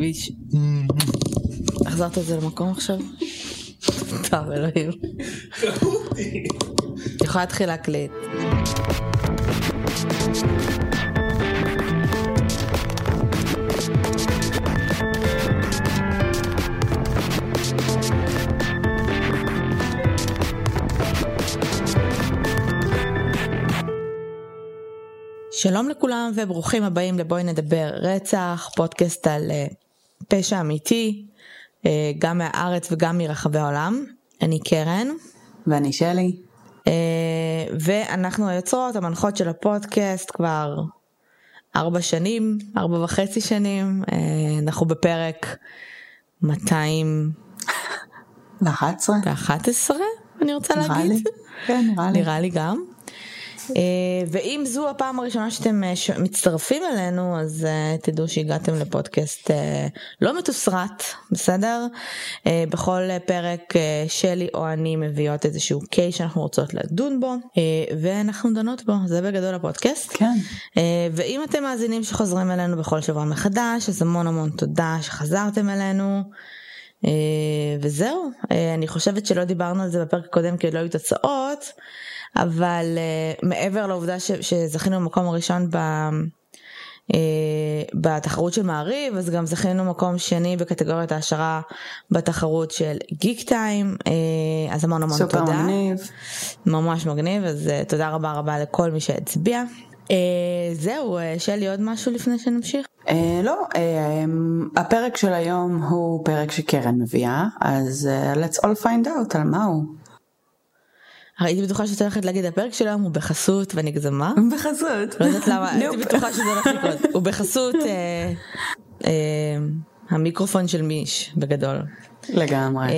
ויש... החזרת את זה למקום עכשיו? טוב, אלוהים. יכולה להתחיל להקליט. שלום לכולם וברוכים הבאים לבואי נדבר רצח, פודקאסט על uh, פשע אמיתי, uh, גם מהארץ וגם מרחבי העולם. אני קרן. ואני שלי. Uh, ואנחנו היוצרות, המנחות של הפודקאסט כבר ארבע שנים, ארבע וחצי שנים. Uh, אנחנו בפרק 200... ו-11? ו-11 אני רוצה להגיד. לי. כן, נראה לי. נראה לי גם. אה, ואם זו הפעם הראשונה שאתם אה, מצטרפים אלינו אז אה, תדעו שהגעתם לפודקאסט לא מתוסרט בסדר? בכל פרק שלי או אני מביאות איזשהו קייס שאנחנו רוצות לדון בו ואנחנו דנות בו. זה בגדול הפודקאסט. כן. ואם אתם מאזינים שחוזרים אלינו בכל שבוע מחדש אז המון המון תודה שחזרתם אלינו. וזהו. אני חושבת שלא דיברנו על זה בפרק הקודם כי עוד לא היו תוצאות אבל uh, מעבר לעובדה ש, שזכינו במקום הראשון ב, uh, בתחרות של מעריב אז גם זכינו מקום שני בקטגוריית ההשערה בתחרות של גיק טיים uh, אז המון המון סופר תודה מגניב. ממש מגניב אז uh, תודה רבה רבה לכל מי שהצביע. Uh, זהו uh, שלי עוד משהו לפני שנמשיך אה, לא, אה, הפרק של היום הוא פרק שקרן מביאה, אז אה, let's all find out על מה הוא. הייתי בטוחה שאת הולכת להגיד הפרק של היום הוא בחסות ונגזמה בחסות. לא יודעת למה הייתי. בטוחה שזה הולך לקרות הוא בחסות אה, אה, המיקרופון של מיש בגדול. לגמרי. אה,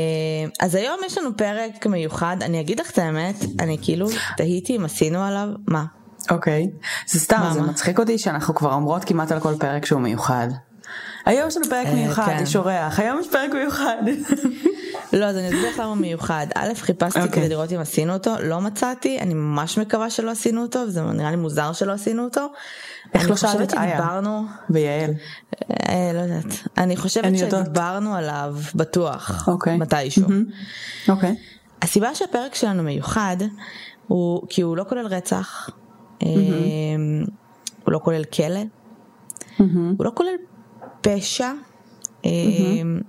אז היום יש לנו פרק מיוחד אני אגיד לך את האמת אני כאילו תהיתי אם עשינו עליו מה אוקיי. זה סתם, זה? מצחיק אותי שאנחנו כבר אומרות כמעט על כל פרק שהוא מיוחד. היום יש לנו פרק מיוחד, כן. יש אורח, היום יש פרק מיוחד. לא אז אני אסביר לך למה מיוחד א' חיפשתי אוקיי. כדי לראות אם עשינו אותו לא מצאתי אני ממש מקווה שלא עשינו אותו וזה נראה לי מוזר שלא עשינו אותו. איך לא חושבת? שדיברנו ויעל. אה, לא יודעת אני חושבת. שדיברנו עליו בטוח אוקיי. מתישהו. מהמם. אוקיי. הסיבה שהפרק שלנו מיוחד הוא כי הוא לא כולל רצח, אמ, הוא לא כולל כלא, מהמם. הוא לא כולל פשע, אמ,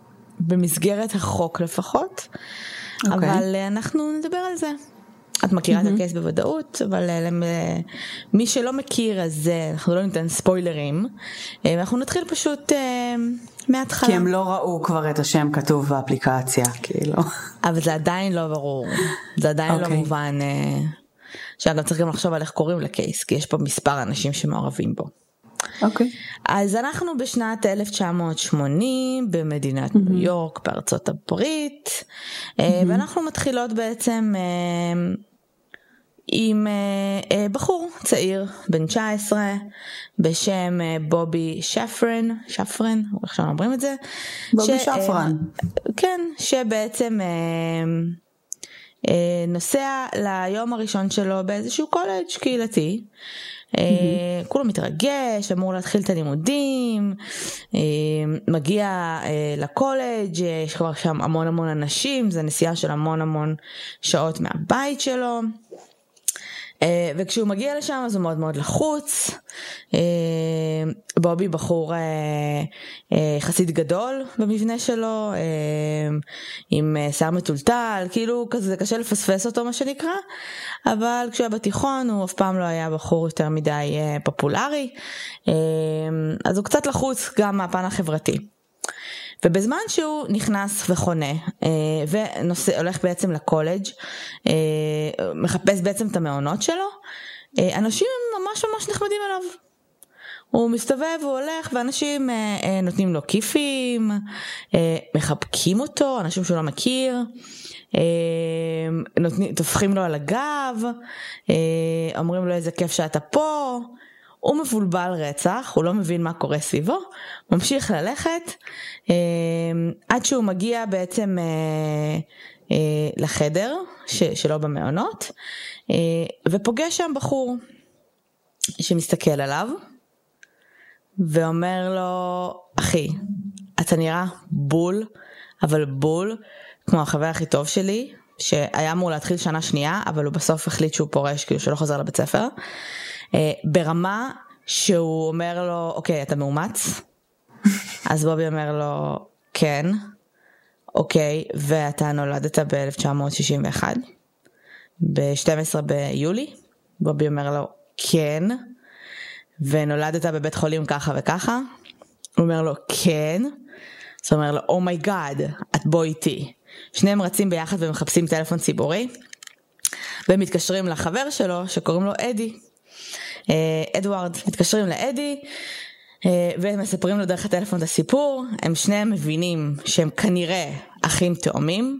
במסגרת החוק לפחות, אוקיי. אבל אה, אנחנו נדבר על זה. את מכירה את הקייס בוודאות, אבל אה, אה, מי שלא מכיר אז אנחנו לא ניתן ספוילרים, ואנחנו נתחיל פשוט מההתחלה. כי הם לא ראו כבר את השם כתוב באפליקציה, כאילו. אבל זה עדיין לא ברור, זה עדיין לא אוקיי. מובן. שאגב צריך גם לחשוב על איך קוראים לקייס, כי יש פה מספר אנשים שמעורבים בו. אוקיי. אז אנחנו בשנת 1980 במדינת ניו יורק בארצות הברית, אה, ואנחנו מתחילות בעצם אה, עם אה, בחור צעיר בן 19 בשם בובי שפרן, שפרן, איך שאנחנו אומרים את זה. בובי ש- שפרן. כן, שבעצם נוסע ליום הראשון שלו באיזשהו קולג' קהילתי. אה, כולו מתרגש, אמור להתחיל את הלימודים, אה, מגיע אה, לקולג', יש כבר שם המון המון אנשים, זה נסיעה של המון המון שעות מהבית שלו. אה, וכשהוא מגיע לשם אז הוא מאוד מאוד לחוץ. אה, בובי בחור אה, אה, יחסית גדול במבנה שלו, עם שיער מטולטל, כאילו כזה קשה לפספס אותו מה שנקרא, אבל כשהוא היה בתיכון הוא אף פעם לא היה בחור יותר מדי פופולרי, אז הוא קצת לחוץ גם מהפן החברתי. ובזמן שהוא נכנס וחונה אה, והולך בעצם לקולג' אה, מחפש בעצם את המעונות שלו, אה, אנשים ממש ממש נחמדים אליו. הוא מסתובב, הוא הולך, ואנשים נותנים לו כיפים, מחבקים אותו, אנשים שהוא לא מכיר, נותנים, טופחים לו על הגב, אומרים לו איזה כיף שאתה פה. הוא מבולבל רצח, הוא לא מבין מה קורה סביבו, ממשיך ללכת, אה, עד שהוא מגיע בעצם אה, אה, לחדר ש, שלו במעונות, אה, ופוגש שם בחור שמסתכל עליו, ואומר לו, אחי, אתה נראה בול, אבל בול, כמו החבר הכי טוב שלי, שהיה אמור להתחיל שנה שנייה, אבל הוא בסוף החליט שהוא פורש, כאילו שלא חוזר לבית ספר, ברמה שהוא אומר לו, אוקיי, אתה מאומץ? אז בובי אומר לו, כן, אוקיי, ואתה נולדת ב-1961, ב-12 ביולי? בובי אומר לו, כן, ונולדת בבית חולים ככה וככה? הוא אומר לו, כן. אז הוא אומר לו, oh my god, oh אתה בוא איתי. שניהם רצים ביחד ומחפשים טלפון ציבורי, ומתקשרים לחבר שלו שקוראים לו אדי. אה, אדוארד, מתקשרים לאדי, אה, ומספרים לו דרך הטלפון את הסיפור, הם שניהם מבינים שהם כנראה אחים תאומים,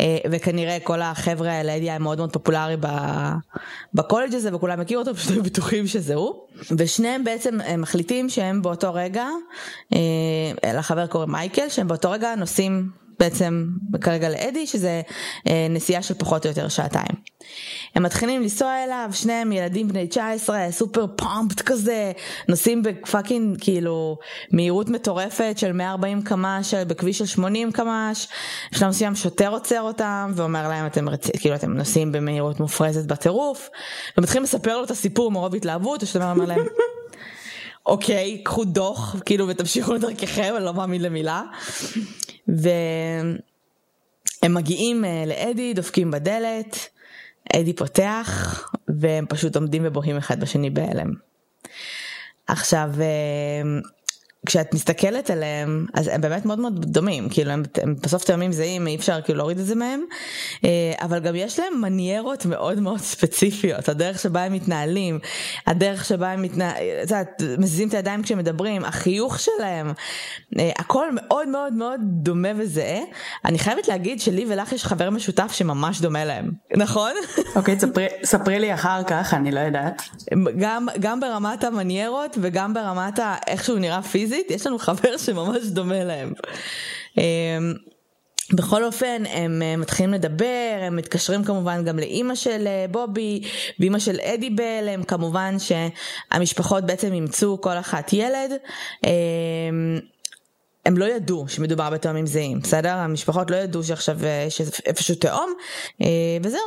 אה, וכנראה כל החבר'ה האלה, אדי היה מאוד מאוד פופולרי בקולג' הזה וכולם הכירו אותו, פשוט היו בטוחים שזה הוא, ושניהם בעצם מחליטים שהם באותו רגע, לחבר קוראים מייקל, שהם באותו רגע נוסעים בעצם כרגע לאדי שזה אה, נסיעה של פחות או יותר שעתיים. הם מתחילים לנסוע אליו, שניהם ילדים בני 19, סופר פומפט כזה, נוסעים בפאקינג כאילו מהירות מטורפת של 140 קמ"ש בכביש של 80 קמ"ש, בשלב מסוים שוטר עוצר אותם ואומר להם אתם, רצ... כאילו, אתם נוסעים במהירות מופרזת בטירוף, ומתחילים לספר לו את הסיפור מרוב התלהבות, השופט אומר להם אוקיי, קחו דוח, כאילו, ותמשיכו לדרככם, אני לא מאמין למילה. והם מגיעים אה, לאדי, דופקים בדלת, אדי פותח, והם פשוט עומדים ובוהים אחד בשני בהלם. עכשיו, אה, כשאת מסתכלת עליהם אז הם באמת מאוד מאוד דומים. כאילו הם, הם בסוף תאומים זהים אי אפשר כאילו להוריד את זה מהם. אה, אבל גם יש להם מניירות מאוד מאוד ספציפיות. הדרך שבה הם מתנהלים הדרך שבה הם מתנהלים, מזיזים את הידיים כשהם מדברים החיוך שלהם אה, הכל מאוד מאוד מאוד דומה וזהה אני חייבת להגיד שלי ולך יש חבר משותף שממש דומה להם. נכון? אוקיי ספרי, ספרי לי אחר כך אני לא יודעת. גם גם ברמת המניירות וגם ברמת איך שהוא נראה פיזית. פיזית, יש לנו חבר שממש דומה להם. אמ, בכל אופן הם אה, מתחילים לדבר, הם מתקשרים כמובן גם לאימא של אה, בובי ואימא של אדי בל, הם כמובן שהמשפחות בעצם אימצו כל אחת ילד. אמ, הם לא ידעו שמדובר בתאומים זהים, בסדר? המשפחות לא ידעו שעכשיו אה, יש איפשהו תאום, וזהו.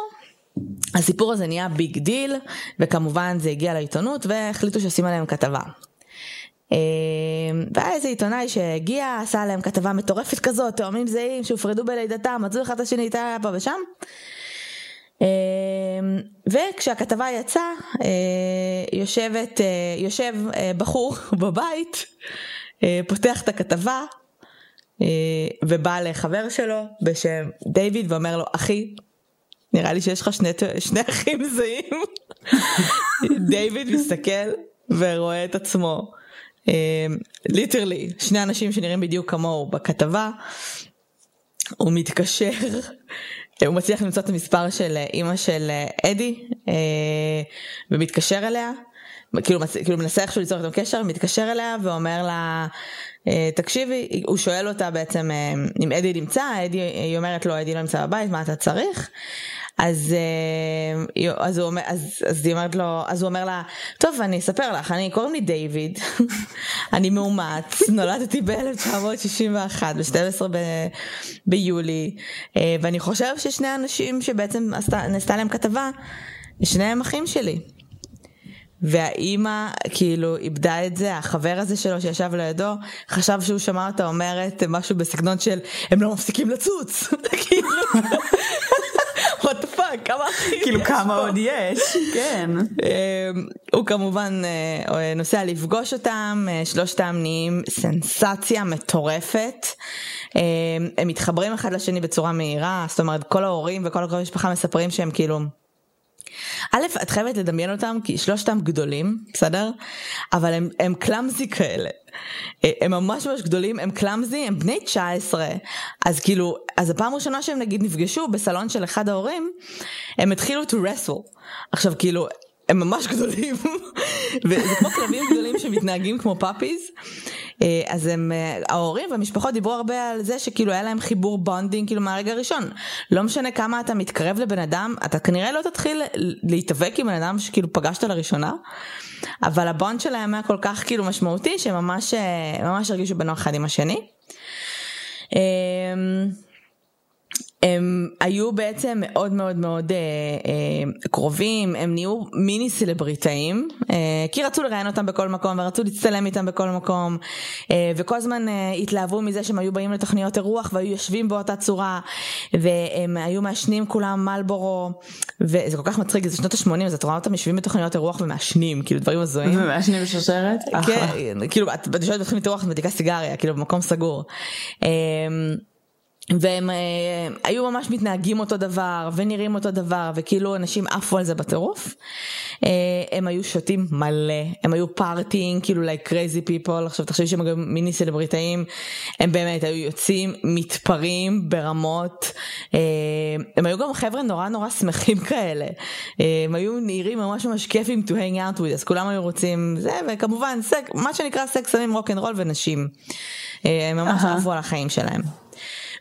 הסיפור הזה נהיה big deal, וכמובן זה הגיע לעיתונות והחליטו שעושים עליהם כתבה. אמ, והיה איזה עיתונאי שהגיע, עשה להם כתבה מטורפת כזאת, תאומים זהים שהופרדו בלידתם, מצאו אחד את השני, איתה פה ושם. אמ, וכשהכתבה יצאה, אה, יושבת, אה, יושב אה, בחור בבית, פותח את הכתבה, ובא לחבר שלו בשם דיוויד ואומר לו, אחי, נראה לי שיש לך שני, שני אחים זהים. דיוויד מסתכל ורואה את עצמו ליטרלי אמ, שני אנשים שנראים בדיוק כמוהו בכתבה. הוא מתקשר, הוא מצליח למצוא את המספר של אימא של אדי אה, ומתקשר אליה. כאילו, כאילו מנסה איכשהו ליצור איתו קשר, מתקשר אליה ואומר לה, אה, תקשיבי, הוא שואל אותה בעצם אה, אם אדי נמצא, אדי, היא אומרת לו, אדי לא נמצא בבית, מה אתה צריך? אז, אה, אז, הוא אומר, אז, אז היא אומרת לו, אז הוא אומר לה, טוב אני אספר לך, אני קוראים לי דיוויד, אני מאומץ, נולדתי ב-1961, ב-12 ב- ביולי, אה, ואני חושב ששני האנשים שבעצם נעשתה להם כתבה, שניהם אחים שלי. והאימא כאילו איבדה את זה, החבר הזה שלו שישב לידו, חשב שהוא שמע אותה אומרת משהו בסגנון של הם לא מפסיקים לצוץ, כאילו. כמה אחים כאילו כמה עוד יש, כן. אמ, הוא כמובן אה, נוסע לפגוש אותם, אה, שלושתם נהיים סנסציה מטורפת. אמ, הם מתחברים אחד לשני בצורה מהירה, זאת אומרת כל ההורים וכל הקרובי משפחה מספרים שהם כאילו... א', את חייבת לדמיין אותם כי שלושתם גדולים, בסדר? אבל הם, הם קלאמזי כאלה. אה, הם ממש ממש גדולים, הם קלאמזי, הם בני 19. אז כאילו, אז הפעם הראשונה שהם נגיד נפגשו בסלון של אחד ההורים, הם התחילו to wrestle. עכשיו כאילו, הם ממש גדולים, וזה כמו כלבים גדולים שמתנהגים כמו פאפיז. אה, אז הם, אה, ההורים והמשפחות דיברו הרבה על זה שכאילו היה להם חיבור bonding כאילו מהרגע הראשון. לא משנה כמה אתה מתקרב לבן אדם, אתה כנראה לא תתחיל להתאבק עם בן אדם שכאילו פגשת לראשונה, אבל ה bond שלהם היה כל כך כאילו משמעותי שממש אה, ממש הרגישו בנוח אחד עם השני. הם היו בעצם מאוד מאוד מאוד אה, אה, קרובים, הם נהיו מיני סלבריטאים, אה, כי רצו לראיין אותם בכל מקום ורצו להצטלם איתם בכל מקום, אה, וכל הזמן אה, התלהבו מזה שהם היו באים לתוכניות אירוח והיו יושבים באותה צורה, והם היו מעשנים כולם מלבורו, וזה כל כך מצחיק, זה שנות ה-80, אז את רואה אותם יושבים בתוכניות אירוח ומעשנים, כאילו דברים הזויים. ומעשנים בשרשרת? כן, כאילו, את יושבת בתוכנית אירוח ומדליקה סיגריה, כאילו במקום סגור. אה, והם אה, היו ממש מתנהגים אותו דבר ונראים אותו דבר וכאילו אנשים עפו על זה בטירוף. אה, הם היו שותים מלא, הם היו partying כאילו like crazy people, עכשיו תחשבי שהם היו מיני סלבריטאים, הם באמת היו יוצאים מתפרעים ברמות, אה, הם היו גם חבר'ה נורא נורא שמחים כאלה, הם היו נראים ממש ממש כיפים to hang out with, אז כולם היו רוצים זה וכמובן סק, מה שנקרא סקס סמים רוקנרול ונשים, אה, הם ממש עפו על החיים שלהם.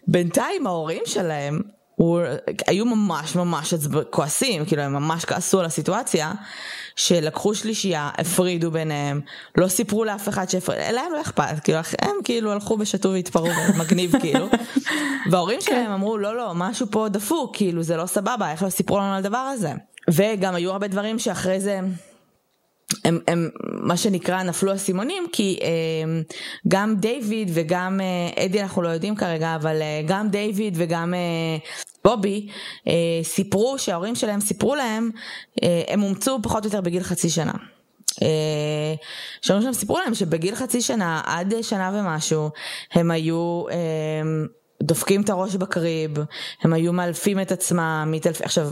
בינתיים ההורים שלהם הוא, היו ממש ממש כועסים, כאילו הם ממש כעסו על הסיטואציה, שלקחו שלישייה, הפרידו ביניהם, לא סיפרו לאף אחד שהפרידו, להם לא אכפת, כאילו הם כאילו הלכו ושתו והתפרעו, מגניב כאילו, וההורים שלהם אמרו לא לא, משהו פה דפוק, כאילו זה לא סבבה, איך לא סיפרו לנו על הדבר הזה, וגם היו הרבה דברים שאחרי זה הם, הם מה שנקרא נפלו אסימונים כי הם, אה, גם דיוויד וגם אה, אדי אנחנו לא יודעים כרגע אבל אה, גם דיוויד וגם בובי סיפרו שההורים שלהם סיפרו להם הם אומצו פחות או יותר בגיל חצי שנה. שההורים שלהם סיפרו להם שבגיל חצי שנה עד שנה ומשהו הם היו דופקים את הראש בקריב, הם היו מאלפים את עצמם, מתעלפים, עכשיו,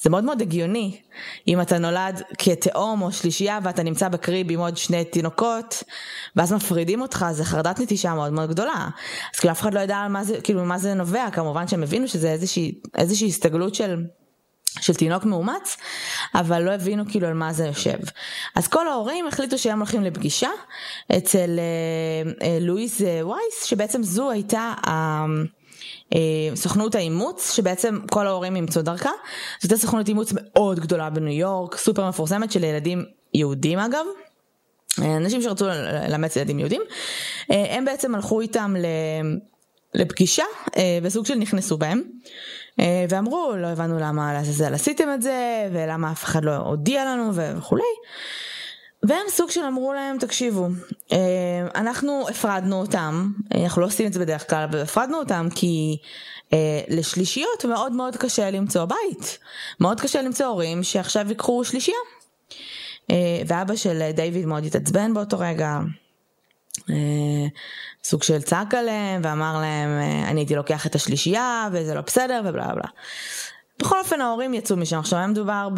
זה מאוד מאוד הגיוני, אם אתה נולד כתאום או שלישייה ואתה נמצא בקריב עם עוד שני תינוקות, ואז מפרידים אותך, זה חרדת נטישה מאוד מאוד גדולה. אז כאילו אף אחד לא ידע על מה זה, כאילו ממה זה נובע, כמובן שהם הבינו שזה איזושהי, איזושהי הסתגלות של... של תינוק מאומץ, אבל לא הבינו כאילו על מה זה יושב. אז כל ההורים החליטו שהם הולכים לפגישה אצל אה, אה, לואיס אה, וייס, שבעצם זו הייתה אה, אה, סוכנות האימוץ, שבעצם כל ההורים אימצו דרכה. זאת הייתה סוכנות אימוץ מאוד גדולה בניו יורק, סופר מפורסמת של ילדים יהודים אגב. אה, אנשים שרצו לאמץ ילדים יהודים, אה, הם בעצם הלכו איתם לפגישה וסוג של נכנסו בהם. אה, ואמרו לא הבנו למה לעזאזל עשיתם את זה ולמה אף אחד לא הודיע לנו וכולי. והם סוג של אמרו להם תקשיבו אה, אנחנו הפרדנו אותם אנחנו לא עושים את זה בדרך כלל אבל הפרדנו אותם כי אה, לשלישיות מאוד מאוד קשה למצוא בית מאוד קשה למצוא הורים שעכשיו ייקחו שלישייה. ואבא של דיוויד מאוד התעצבן באותו רגע סוג של צעק עליהם ואמר להם אה, אני הייתי לוקח את השלישייה וזה לא בסדר ובלה בלה. בכל אופן ההורים יצאו משם עכשיו היה מדובר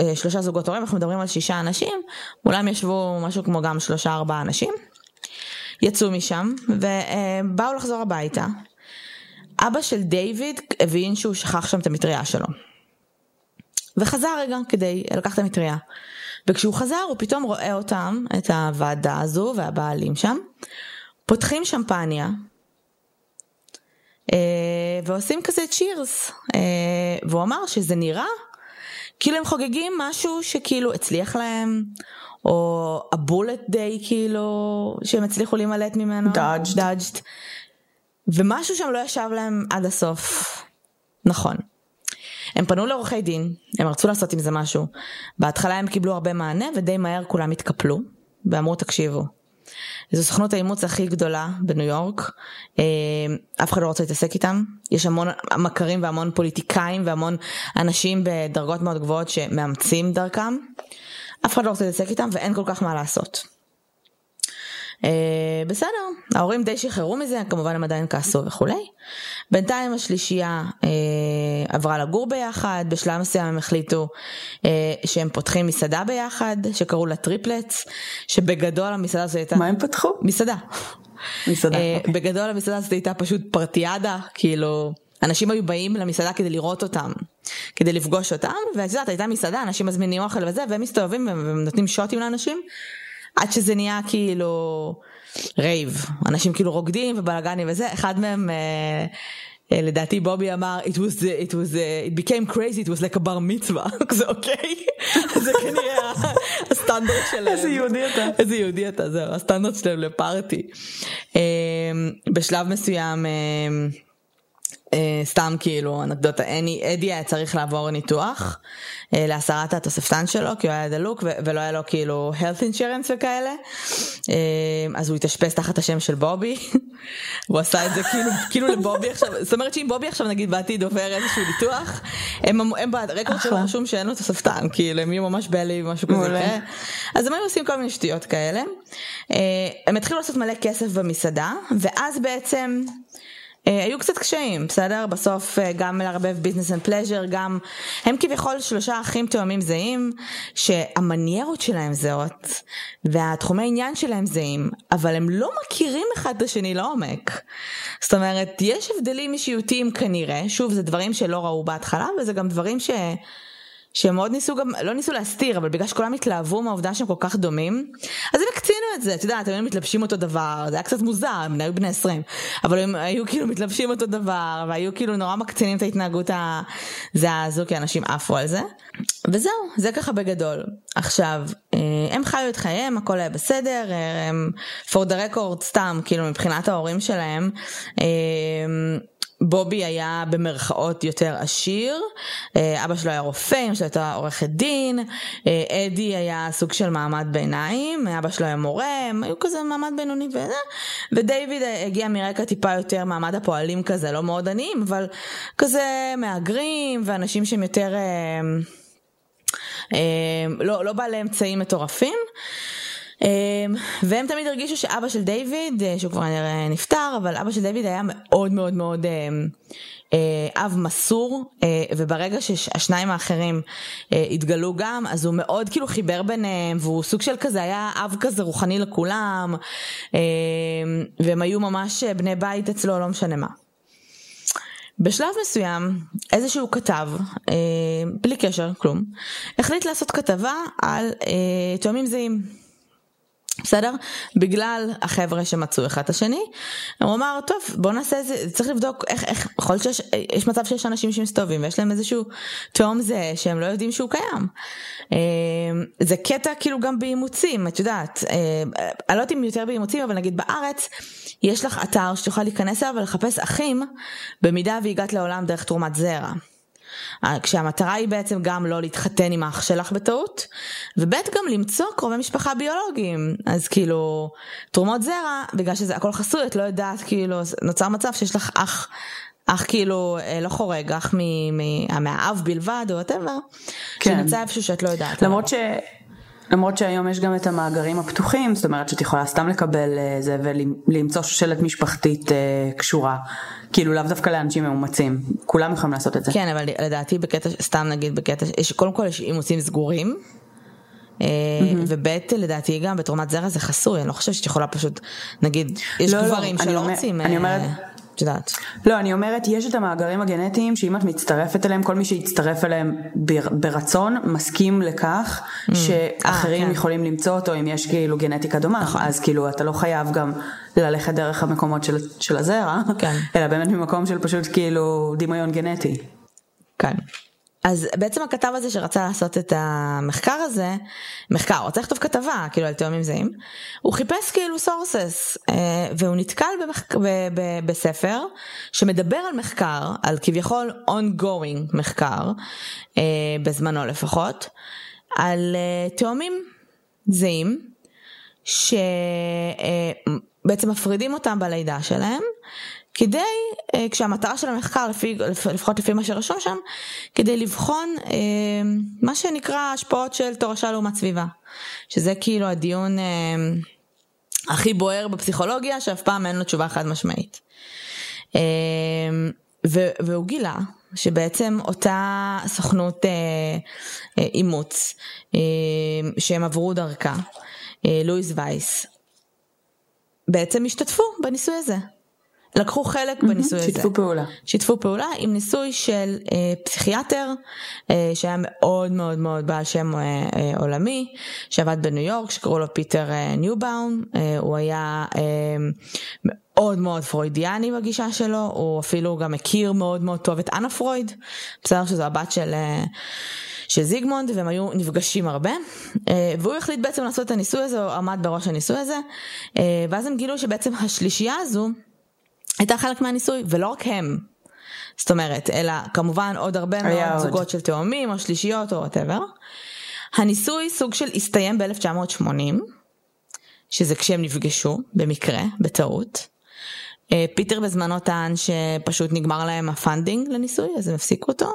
בשלושה זוגות הורים אנחנו מדברים על שישה אנשים אולי ישבו משהו כמו גם שלושה ארבעה אנשים. יצאו משם ובאו לחזור הביתה. אבא של דיוויד הבין שהוא שכח שם את המטריה שלו. וחזר רגע כדי לקחת את המטריה. וכשהוא חזר הוא פתאום רואה אותם, את הוועדה הזו והבעלים שם, פותחים שמפניה אה, ועושים כזה cheers אה, והוא אמר שזה נראה כאילו הם חוגגים משהו שכאילו הצליח להם או ה bullet דיי כאילו שהם הצליחו להימלט ממנו. dodged, dodged ומשהו שם לא ישב להם עד הסוף. נכון. הם פנו לעורכי דין, הם רצו לעשות עם זה משהו. בהתחלה הם קיבלו הרבה מענה ודי מהר כולם התקפלו ואמרו תקשיבו, זו סוכנות האימוץ הכי גדולה בניו יורק, אה, אף אחד לא רוצה להתעסק איתם, יש המון מכרים והמון פוליטיקאים והמון אנשים בדרגות מאוד גבוהות שמאמצים דרכם, אף אחד לא רוצה להתעסק איתם ואין כל כך מה לעשות. אה, בסדר, ההורים די שחררו מזה, כמובן הם עדיין כעסו וכולי. בינתיים השלישייה אה, עברה לגור ביחד, בשלב מסוים הם החליטו אה, שהם פותחים מסעדה ביחד, שקראו לה Triplets, שבגדול המסעדה הזאת הייתה... מה הם פתחו? מסעדה. מסעדה. אה, אוקיי. בגדול המסעדה הזאת הייתה פשוט פארטיאדה, כאילו... אנשים היו באים למסעדה כדי לראות אותם, כדי לפגוש אותם, ואת יודעת, הייתה מסעדה, אנשים מזמינים אוכל וזה, והם מסתובבים ונותנים שוטים לאנשים, עד שזה נהיה כאילו rave, אנשים כאילו רוקדים ובלאגנים וזה, אחד מהם אה, אה, לדעתי בובי אמר it was it was it became crazy it was like a בר מצווה זה אוקיי זה כנראה הסטנדרט שלהם. איזה יהודי אתה. איזה יהודי אתה, זהו, הסטנדרט שלהם ל party. אמ, בשלב מסוים, אה, סתם כאילו אנקדוטה, אדי היה צריך לעבור ניתוח אה, להסרת התוספתן שלו כי הוא היה דלוק ולא היה לו כאילו health insurance וכאלה. אה, אז הוא התאשפז תחת השם של בובי. הוא עשה את זה כאילו כאילו לבובי עכשיו זאת אומרת שאם בובי עכשיו נגיד בעתיד עובר איזשהו ניתוח הם, הם ב record שלו רשום שאין לו תוספתן כאילו הם יהיו ממש בעלי משהו כזה אז הם היו עושים כל מיני שטויות כאלה. הם התחילו לעשות מלא כסף במסעדה ואז בעצם אה, היו קצת קשיים, בסדר? בסוף אה, גם לערבב business and pleasure, גם הם כביכול שלושה אחים תאומים זהים, שהמניירות שלהם זהות, והתחומי עניין שלהם זהים, אבל הם לא מכירים אחד את השני לעומק. זאת אומרת, יש הבדלים אישיותיים כנראה, שוב, זה דברים שלא ראו בהתחלה, וזה גם דברים ש... שהם מאוד ניסו גם, לא ניסו להסתיר, אבל בגלל שכולם התלהבו מהעובדה שהם כל כך דומים, אז הם הקצינו את זה, את יודעת, הם היו מתלבשים אותו דבר, זה היה קצת מוזר, הם היו בני 20, אבל הם היו כאילו מתלבשים אותו דבר, והיו כאילו נורא מקצינים את ההתנהגות הזו, כי אנשים עפו על זה. וזהו, זה ככה בגדול. עכשיו, אה, הם חיו את חייהם, הכל היה בסדר, אה, הם for the record סתם, כאילו מבחינת ההורים שלהם, אה, בובי היה במרכאות יותר עשיר, אה, אבא שלו היה רופא, אמא שלו הייתה עורכת דין, אה, אדי היה סוג של מעמד ביניים, אבא שלו היה מורה, הם היו כזה מעמד בינוני וזה, ודייוויד הגיע מרקע טיפה יותר מעמד הפועלים כזה, לא מאוד עניים, אבל כזה מהגרים ואנשים שהם יותר... אה, לא, לא בעלי אמצעים מטורפים. אמ, והם תמיד הרגישו שאבא של דיוויד, אה, שהוא כבר נפטר, אבל אבא של דיוויד היה מאוד מאוד מאוד אמ, אה, אב מסור, אה, וברגע שהשניים האחרים התגלו גם, אז הוא מאוד כאילו חיבר ביניהם, והוא סוג של כזה, היה אב כזה רוחני לכולם, אמ, והם היו ממש בני בית אצלו, לא משנה מה. בשלב מסוים איזשהו כתב, בלי קשר, כלום, החליט לעשות כתבה על תאומים זהים. בסדר? בגלל החבר'ה שמצאו אחד את השני, הוא אמר, טוב, בוא נעשה את זה, צריך לבדוק איך, איך, יכול להיות שיש יש מצב שיש אנשים שמסתובבים ויש להם איזשהו תהום זהה שהם לא יודעים שהוא קיים. אה, זה קטע כאילו גם באימוצים, את יודעת, אה, אני לא יודעת אם יותר באימוצים, אבל נגיד בארץ, יש לך אתר שתוכל להיכנס אליו ולחפש אחים, במידה והגעת לעולם דרך תרומת זרע. אה, כשהמטרה היא בעצם גם לא להתחתן עם האח שלך בטעות, וב' גם למצוא קרובי משפחה ביולוגיים. אז כאילו, תרומות זרע, בגלל שזה הכל חסוי, את לא יודעת, כאילו, נוצר מצב שיש לך אח. אח כאילו אה, לא חורג, אח מהאב בלבד או whatever, כן. שנמצא איפשהו שאת לא יודעת. למרות ש... למרות שהיום יש גם את המאגרים הפתוחים, זאת אומרת שאת יכולה סתם לקבל אה, זה ולמצוא שושלת משפחתית אה, קשורה, כאילו לאו דווקא לאנשים מאומצים, כולם יכולים לעשות את זה. כן, אבל לדעתי בקטע, סתם נגיד בקטע, יש, קודם כל יש אימוצים סגורים. Mm-hmm. וב' לדעתי גם בתרומת זרע זה חסוי, אני לא חושבת שאת יכולה פשוט, נגיד, יש לא, לא גברים לא, שלא רוצים. אני אומרת, את יודעת. לא, אני אומרת, יש את המאגרים הגנטיים שאם את מצטרפת אליהם, כל מי שיצטרף אליהם ברצון, מסכים לכך mm. שאחרים 아, כן. יכולים למצוא אותו אם יש כאילו גנטיקה דומה, נכון. אז כאילו אתה לא חייב גם ללכת דרך המקומות של, של הזרע, כן. אלא באמת ממקום של פשוט כאילו דמיון גנטי. כן. אז בעצם הכתב הזה שרצה לעשות את המחקר הזה, מחקר, הוא רצה לכתוב כתבה כאילו על תאומים זהים, הוא חיפש כאילו סורסס, אה, והוא נתקל במחק... ב... ב... בספר שמדבר על מחקר, על כביכול ongoing מחקר, אה, בזמנו לפחות, על אה, תאומים זהים, שבעצם מפרידים אותם בלידה שלהם. כדי, אה, כשהמטרה של המחקר, לפי, לפחות לפי מה שרשום שם, כדי לבחון אה, מה שנקרא השפעות של תורשה לעומת סביבה. שזה כאילו הדיון אה, הכי בוער בפסיכולוגיה, שאף פעם אין לו תשובה חד משמעית. והוא גילה שבעצם אותה סוכנות אימוץ שהם עברו דרכה, לואיס וייס, בעצם השתתפו בניסוי הזה. לקחו חלק בניסוי הזה. שיתפו פעולה. שיתפו פעולה עם ניסוי של אה, פסיכיאטר אה, שהיה מאוד מאוד מאוד בעל שם אה, אה, עולמי, שעבד בניו יורק, שקראו לו פיטר אה, ניובאום, אה, הוא היה אה, מאוד מאוד פרוידיאני בגישה שלו, הוא אפילו גם הכיר מאוד מאוד טוב את אנה פרויד, בסדר שזו הבת של... אה, של זיגמונד והם היו נפגשים הרבה. והוא החליט בעצם לעשות את הניסוי הזה, הוא עמד בראש הניסוי הזה. ואז הם גילו שבעצם השלישייה הזו הייתה חלק מהניסוי ולא רק הם. זאת אומרת, אלא כמובן עוד הרבה מאוד עוד. זוגות של תאומים או שלישיות או whatever. הניסוי סוג של הסתיים ב-1980, שזה כשהם נפגשו, במקרה, בטעות. אה, פיטר בזמנו טען שפשוט נגמר להם ה funding לניסוי, אז הם הפסיקו אותו,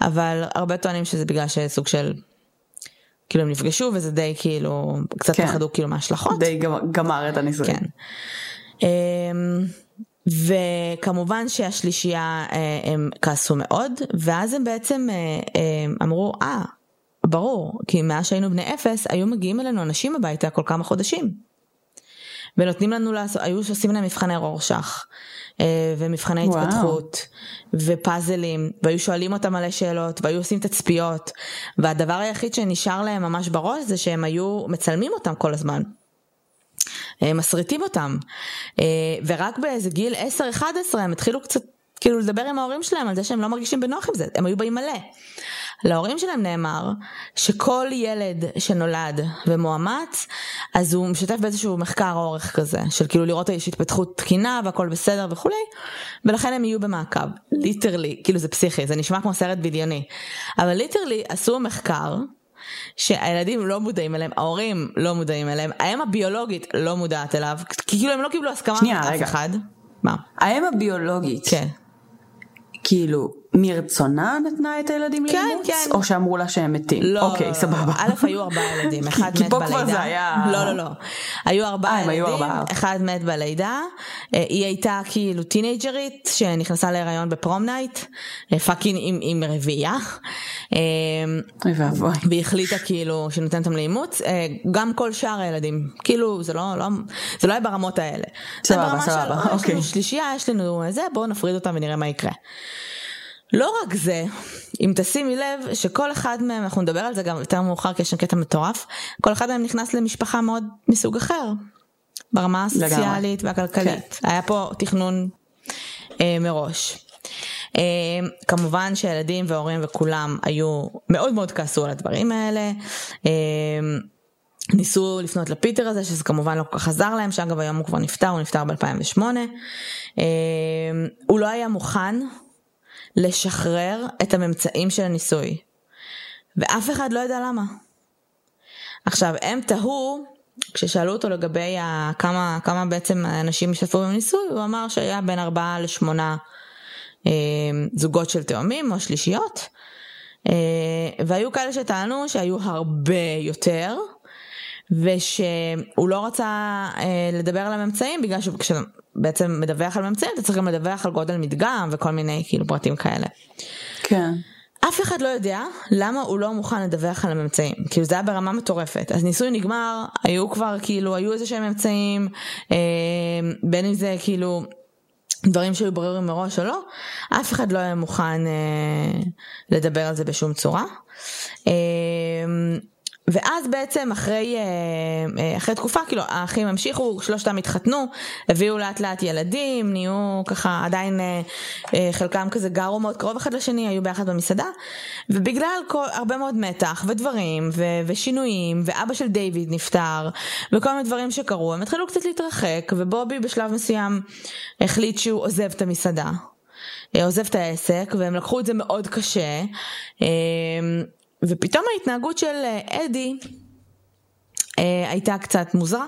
אבל הרבה טוענים שזה בגלל שסוג של, כאילו הם נפגשו וזה די כאילו, קצת כן. פחדו כאילו מההשלכות. די גמר את הניסוי. כן. וכמובן שהשלישייה אה, הם כעסו מאוד, ואז הם בעצם אה, אמרו, אה, ברור, כי מאז שהיינו בני אפס, היו מגיעים אלינו אנשים הביתה כל כמה חודשים. ונותנים לנו לעשות, היו עושים להם מבחני רורשך, אה, ומבחני וואו. התפתחות, ופאזלים, והיו שואלים אותם מלא שאלות, והיו עושים תצפיות, והדבר היחיד שנשאר להם ממש בראש זה שהם היו מצלמים אותם כל הזמן. אה, מסריטים אותם. אה, ורק באיזה גיל 10-11 הם התחילו קצת כאילו לדבר עם ההורים שלהם על זה שהם לא מרגישים בנוח עם זה, הם היו באים מלא. להורים שלהם נאמר שכל ילד שנולד ומאומץ, אז הוא משתף באיזשהו מחקר אורך כזה, של כאילו לראות יש התפתחות תקינה והכל בסדר וכולי, ולכן הם יהיו במעקב, literally, כאילו זה פסיכי, זה נשמע כמו סרט בדיוני, אבל literally עשו מחקר. שהילדים לא מודעים אליהם, ההורים לא מודעים אליהם, האם הביולוגית לא מודעת אליו, כי כאילו הם לא קיבלו הסכמה מאף אחד. מה? האם הביולוגית. כן. כאילו, מרצונה נתנה את הילדים כן, לאימוץ? כן. או שאמרו לה שהם מתים? לא, אוקיי, לא, סבבה. א', היו ארבעה ילדים, אחד מת בלידה. כי פה כבר זה היה... לא, לא, לא. היו ארבעה ילדים, היו ארבעה. אחד מת בלידה. אה, היא הייתה כאילו טינאייג'רית שנכנסה להיריון ב prom night, אה, fucking עם, עם רביעייה. אה, אוי ואבוי. והיא החליטה כאילו שנותנת אותם לאימוץ. גם כל שאר הילדים, כאילו זה לא, לא, זה לא היה ברמות האלה. סבבה, סבבה, אוקיי. יש לנו שלישייה, יש לנו זה, בואו נפריד אותם ונראה מה יקרה. לא רק זה, אם תשימי לב שכל אחד מהם, אנחנו נדבר על זה גם יותר מאוחר כי יש שם קטע מטורף, כל אחד מהם נכנס למשפחה מאוד מסוג אחר, ברמה הסוציאלית והכלכלית. כן. היה פה תכנון אה, מראש. אה, כמובן שילדים והורים וכולם היו מאוד מאוד כעסו על הדברים האלה. אה, ניסו לפנות לפיטר הזה שזה כמובן לא כל כך עזר להם שאגב היום הוא כבר נפטר הוא נפטר ב2008 אה, הוא לא היה מוכן לשחרר את הממצאים של הניסוי. ואף אחד לא ידע למה. עכשיו, הם תהו, כששאלו אותו לגבי כמה, כמה בעצם אנשים השתתפו בניסוי, הוא אמר שהיה בין ארבעה לשמונה אה, זוגות של תאומים או שלישיות. אה, והיו כאלה שטענו שהיו הרבה יותר, ושהוא לא רצה אה, לדבר על הממצאים בגלל שכשאתה בעצם מדווח על ממצאים אתה צריך גם לדווח על גודל מדגם וכל מיני כאילו פרטים כאלה. כן. אף אחד לא יודע למה הוא לא מוכן לדווח על הממצאים, כאילו זה היה ברמה מטורפת, אז ניסוי נגמר, היו כבר כאילו, היו איזה שהם ממצאים, אה, בין אם זה כאילו דברים שהיו ברורים מראש או לא, אף אחד לא היה מוכן אה, לדבר על זה בשום צורה. אה, ואז בעצם אחרי, אה, אה, אחרי תקופה, כאילו האחים המשיכו, שלושתם התחתנו, הביאו לאט לאט ילדים, נהיו ככה עדיין אה, חלקם כזה גרו מאוד קרוב אחד לשני, היו ביחד במסעדה, ובגלל כל, הרבה מאוד מתח ודברים ו, ושינויים, ואבא של דיוויד נפטר, וכל מיני דברים שקרו, הם התחילו קצת להתרחק, ובובי בשלב מסוים החליט שהוא עוזב את המסעדה. עוזב את העסק והם לקחו את זה מאוד קשה ופתאום ההתנהגות של אה, אדי אה, הייתה קצת מוזרה.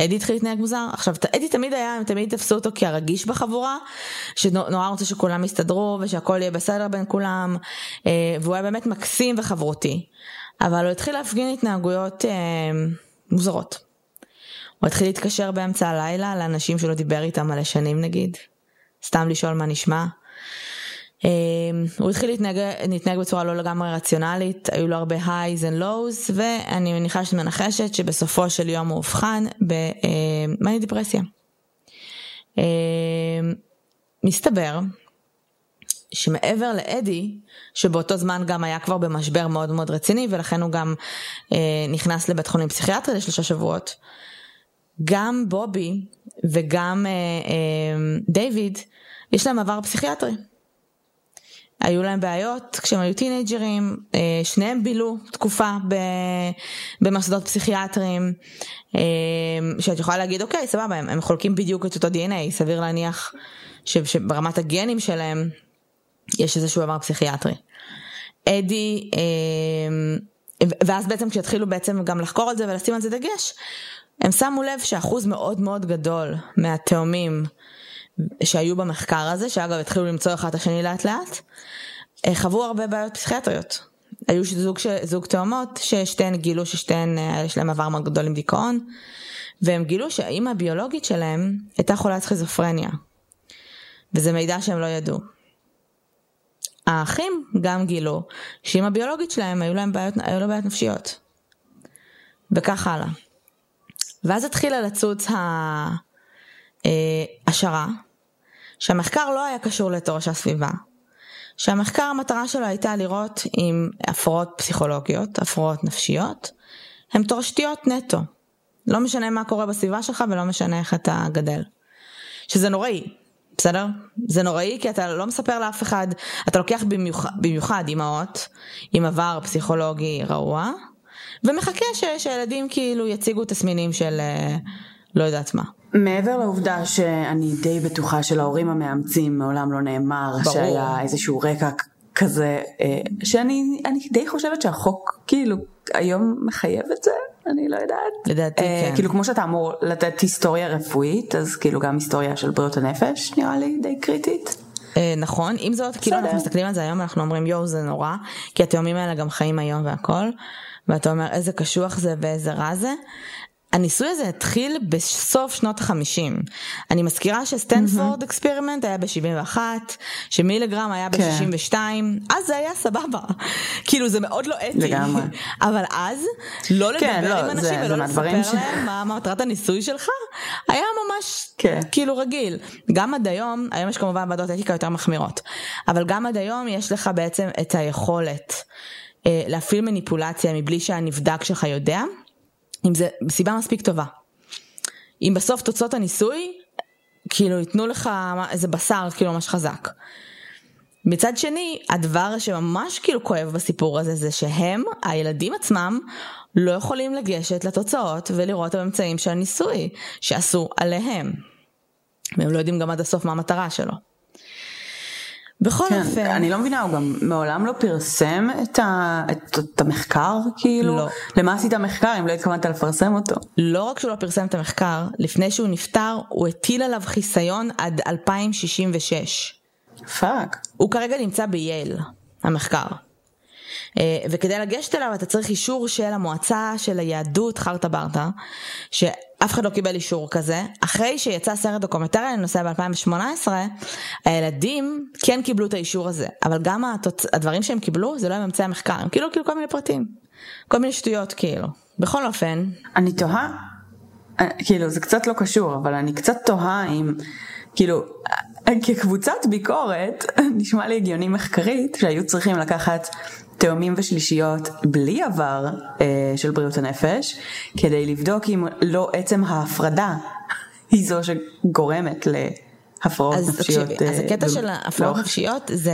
אדי התחיל להתנהג מוזר. עכשיו, אדי תמיד היה, הם תמיד תפסו אותו כהרגיש בחבורה, שנורא רוצה שכולם יסתדרו ושהכל יהיה בסדר בין כולם, אה, והוא היה באמת מקסים וחברותי. אבל הוא התחיל להפגין התנהגויות אה, מוזרות. הוא התחיל להתקשר באמצע הלילה לאנשים שלא דיבר איתם מלא שנים נגיד, סתם לשאול מה נשמע. אמ, הוא התחיל להתנהג, להתנהג בצורה לא לגמרי רציונלית, היו לו הרבה highs and lows, ואני מניחה מנחשת שבסופו של יום הוא אובחן במאני דיפרסיה. אמ, מסתבר שמעבר לאדי, שבאותו זמן גם היה כבר במשבר מאוד מאוד רציני, ולכן הוא גם אה, נכנס לבית חולים פסיכיאטרי לשלושה שבועות, גם בובי וגם אה, דיוויד, יש להם עבר פסיכיאטרי. היו להם בעיות כשהם היו טינג'רים, אה, שניהם בילו תקופה במוסדות פסיכיאטריים, אה, שאת יכולה להגיד אוקיי סבבה הם, חולקים בדיוק את אותו DNA, סביר להניח שברמת הגנים שלהם יש איזשהו עבר פסיכיאטרי. אדי, אה, ואז בעצם כשהתחילו בעצם גם לחקור על זה ולשים על זה דגש, הם שמו לב שאחוז מאוד מאוד גדול מהתאומים שהיו במחקר הזה, שאגב התחילו למצוא אחד את השני לאט לאט, אה, חוו הרבה בעיות פסיכיאטריות. היו זוג, זוג תאומות ששתיהן גילו ששתיהן אה, יש להם עבר מאוד גדול עם דיכאון, והם גילו שהאימא הביולוגית שלהם הייתה חולת סכיזופרניה. וזה מידע שהם לא ידעו. האחים גם גילו שאימא הביולוגית שלהם היו להם בעיות, היו להם בעיות נפשיות. וכך הלאה. ואז התחילה לצוץ ההשערה שהמחקר לא היה קשור לתורש הסביבה, שהמחקר המטרה שלו הייתה לראות אם הפרעות פסיכולוגיות, הפרעות נפשיות, הן תורשתיות נטו. לא משנה מה קורה בסביבה שלך ולא משנה איך אתה גדל. שזה נוראי, בסדר? זה נוראי כי אתה לא מספר לאף אחד, אתה לוקח במיוחד, במיוחד אימהות עם עבר פסיכולוגי רעוע, ומחכה ש, שהילדים כאילו יציגו תסמינים של אה, לא יודעת מה. מעבר לעובדה שאני די בטוחה שלהורים המאמצים מעולם לא נאמר ברור. שהיה איזשהו רקע כזה, אה, שאני די חושבת שהחוק כאילו היום מחייב את זה, אני לא יודעת. לדעתי אה, כן. כאילו כמו שאתה אמור לתת היסטוריה רפואית, אז כאילו גם היסטוריה של בריאות הנפש נראה לי די קריטית. אה, נכון, עם זאת, כאילו אנחנו מסתכלים על זה היום, אנחנו אומרים יואו זה נורא, כי התאומים האלה גם חיים היום והכל, ואתה אומר איזה קשוח זה ואיזה רע זה. הניסוי הזה התחיל בסוף שנות החמישים. אני מזכירה שסטנפורד mm-hmm. experiment היה ב-71, שמילגרם היה ב-62, כן. אז זה היה סבבה. כאילו זה מאוד לא אתי. לגמרי. אבל אז, לא לדבר כן, לא, עם אנשים זה, ולא זה לספר ש... להם מה מטרת הניסוי שלך, היה ממש כן. כאילו רגיל. גם עד היום, היום יש כמובן ועדות אתיקה יותר מחמירות, אבל גם עד היום יש לך בעצם את היכולת אה, להפעיל מניפולציה מבלי שהנבדק שלך יודע. אם זה סיבה מספיק טובה. אם בסוף תוצאות הניסוי, כאילו ייתנו לך איזה בשר כאילו ממש חזק. מצד שני, הדבר שממש כאילו כואב בסיפור הזה זה שהם, הילדים עצמם, לא יכולים לגשת לתוצאות ולראות את הממצאים של הניסוי שעשו עליהם. והם לא יודעים גם עד הסוף מה המטרה שלו. בכל כן, אופן. אני לא מבינה, הוא גם מעולם לא פרסם את, ה, את, את המחקר, כאילו? לא. למה עשית מחקר אם לא התכוונת לפרסם אותו? לא רק שהוא לא פרסם את המחקר, לפני שהוא נפטר, הוא הטיל עליו חיסיון עד 2066. Fuck. הוא כרגע נמצא בייל, המחקר. אה, וכדי לגשת אליו אתה צריך אישור של המועצה של היהדות חרטה ברטה, שאף אחד לא קיבל אישור כזה. אחרי שיצא סרט דוקומנטרי בנושא ב-2018, הילדים כן קיבלו את האישור הזה, אבל גם התוצ... הדברים שהם קיבלו זה לא ממצאי המחקר, הם כאילו כאילו כל מיני פרטים, כל מיני שטויות כאילו. בכל אופן. אני תוהה, אה, כאילו זה קצת לא קשור, אבל אני קצת תוהה אם, כאילו, כקבוצת ביקורת, נשמע לי הגיוני מחקרית שהיו צריכים לקחת תאומים ושלישיות בלי עבר אה, של בריאות הנפש, כדי לבדוק אם לא עצם ההפרדה היא זו שגורמת להפרעות אז נפשיות. תקשיבי, אה, אז הקטע של ההפרעות נפשיות זה,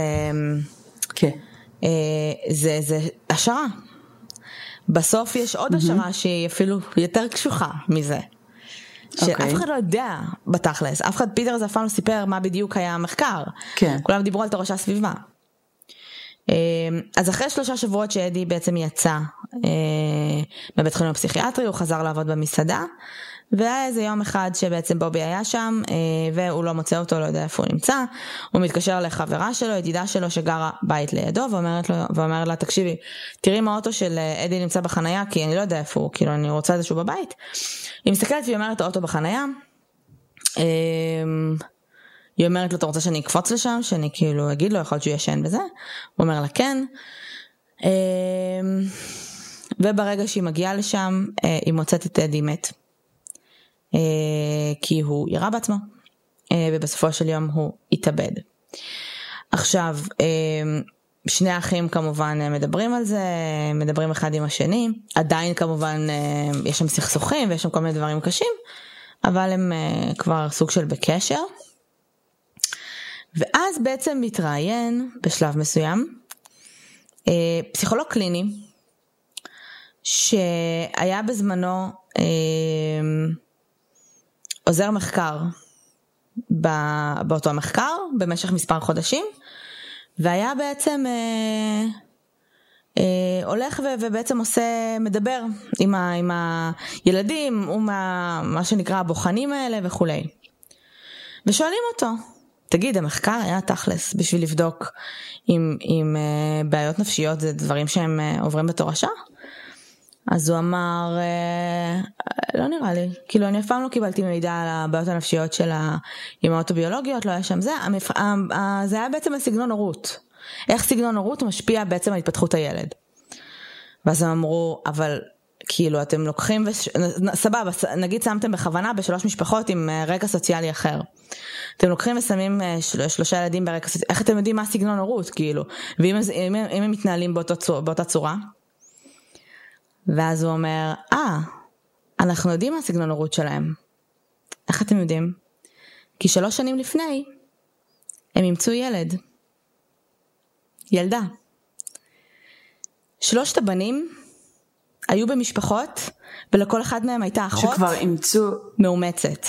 כן. אה, זה, זה השערה. בסוף יש עוד השערה שהיא אפילו יותר קשוחה מזה. שאף okay. אוקיי. אחד לא יודע בתכלס, אף אחד, פיטר זה אף פעם לא סיפר מה בדיוק היה המחקר. כן. כולם דיברו על תורשה הסביבה. אמ, אז אחרי שלושה שבועות שאדי בעצם יצא אה, בבית חולים הפסיכיאטרי, הוא חזר לעבוד במסעדה, והיה איזה יום אחד שבעצם בובי היה שם, אה, והוא לא מוצא אותו, לא יודע איפה הוא נמצא, הוא מתקשר לחברה שלו, ידידה שלו שגרה בית לידו, ואומרת לו, ואומר לה, תקשיבי, תראי מה האוטו של אה, אדי נמצא בחנייה, כי אני לא יודע איפה הוא, כאילו אני רוצה שהוא בבית. היא מסתכלת והיא אומרת, האוטו בחנייה. היא אומרת לו, אתה רוצה שאני אקפוץ לשם? שאני כאילו אגיד לו, יכול להיות שהוא ישן בזה? הוא אומר לה, כן. אמ, וברגע שהיא מגיעה לשם, אה, היא מוצאת את אדי מת. אה, כי הוא ירה בעצמו, אה, ובסופו של יום הוא התאבד. עכשיו, שני האחים כמובן מדברים על זה, מדברים אחד עם השני, עדיין כמובן יש שם סכסוכים ויש שם כל מיני דברים קשים, אבל הם כבר סוג של בקשר. ואז בעצם מתראיין בשלב מסוים אה, פסיכולוג קליני שהיה בזמנו אה, עוזר מחקר באותו מחקר במשך מספר חודשים והיה בעצם אה, אה, הולך ו, ובעצם עושה, מדבר עם, ה, עם הילדים ומה מה שנקרא הבוחנים האלה וכולי. ושואלים אותו, תגיד, המחקר היה תכלס בשביל לבדוק אם, אם אה, בעיות נפשיות זה דברים שהם אה, עוברים בתורשה? אז הוא אמר, אה, לא נראה לי, כאילו אני אף פעם לא קיבלתי מידע על הבעיות הנפשיות של האימהות הביולוגיות, לא היה שם זה, המפ... זה היה בעצם הסגנון הורות. איך סגנון הורות משפיע בעצם על התפתחות הילד. ואז הם אמרו, אבל כאילו אתם לוקחים, וש... סבבה, נגיד שמתם בכוונה בשלוש משפחות עם אה, רקע סוציאלי אחר. אתם לוקחים ושמים אה, של... שלושה ילדים ברקע סוציאלי, איך אתם יודעים מה סגנון הורות, כאילו? ואם אם, אם הם מתנהלים באותו צור... באותה צורה? ואז הוא אומר, אה, ah, אנחנו יודעים מה סגנון הורות שלהם. איך אתם יודעים? כי שלוש שנים לפני, הם אימצו ילד. ילדה. שלושת הבנים היו במשפחות, ולכל אחד מהם הייתה אחות. שכבר אימצו... מאומצת.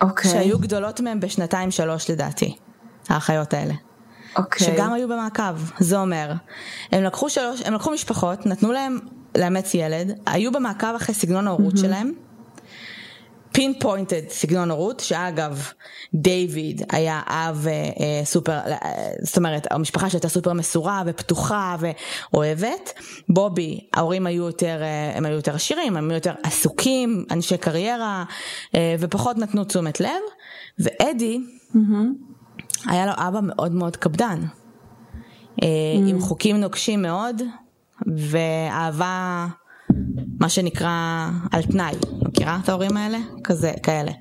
אוקיי. Okay. שהיו גדולות מהם בשנתיים שלוש לדעתי, האחיות האלה. אוקיי. Okay. שגם היו במעקב, זה אומר, הם לקחו שלוש, הם לקחו משפחות, נתנו להם לאמץ ילד, היו במעקב אחרי סגנון ההורות mm-hmm. שלהם, פין פוינטד סגנון הורות, שאגב, דיוויד היה אב אה, אה, סופר, אה, זאת אומרת, המשפחה שהייתה סופר מסורה ופתוחה ואוהבת. בובי, ההורים היו יותר, אה, הם היו יותר עשירים, הם היו יותר עסוקים, אנשי קריירה, אה, ופחות נתנו תשומת לב. ואדי, mm-hmm. היה לו אבא מאוד מאוד קפדן, אה, mm-hmm. עם חוקים נוקשים מאוד, ואהבה... מה שנקרא על תנאי, מכירה את ההורים האלה? כזה, כאלה.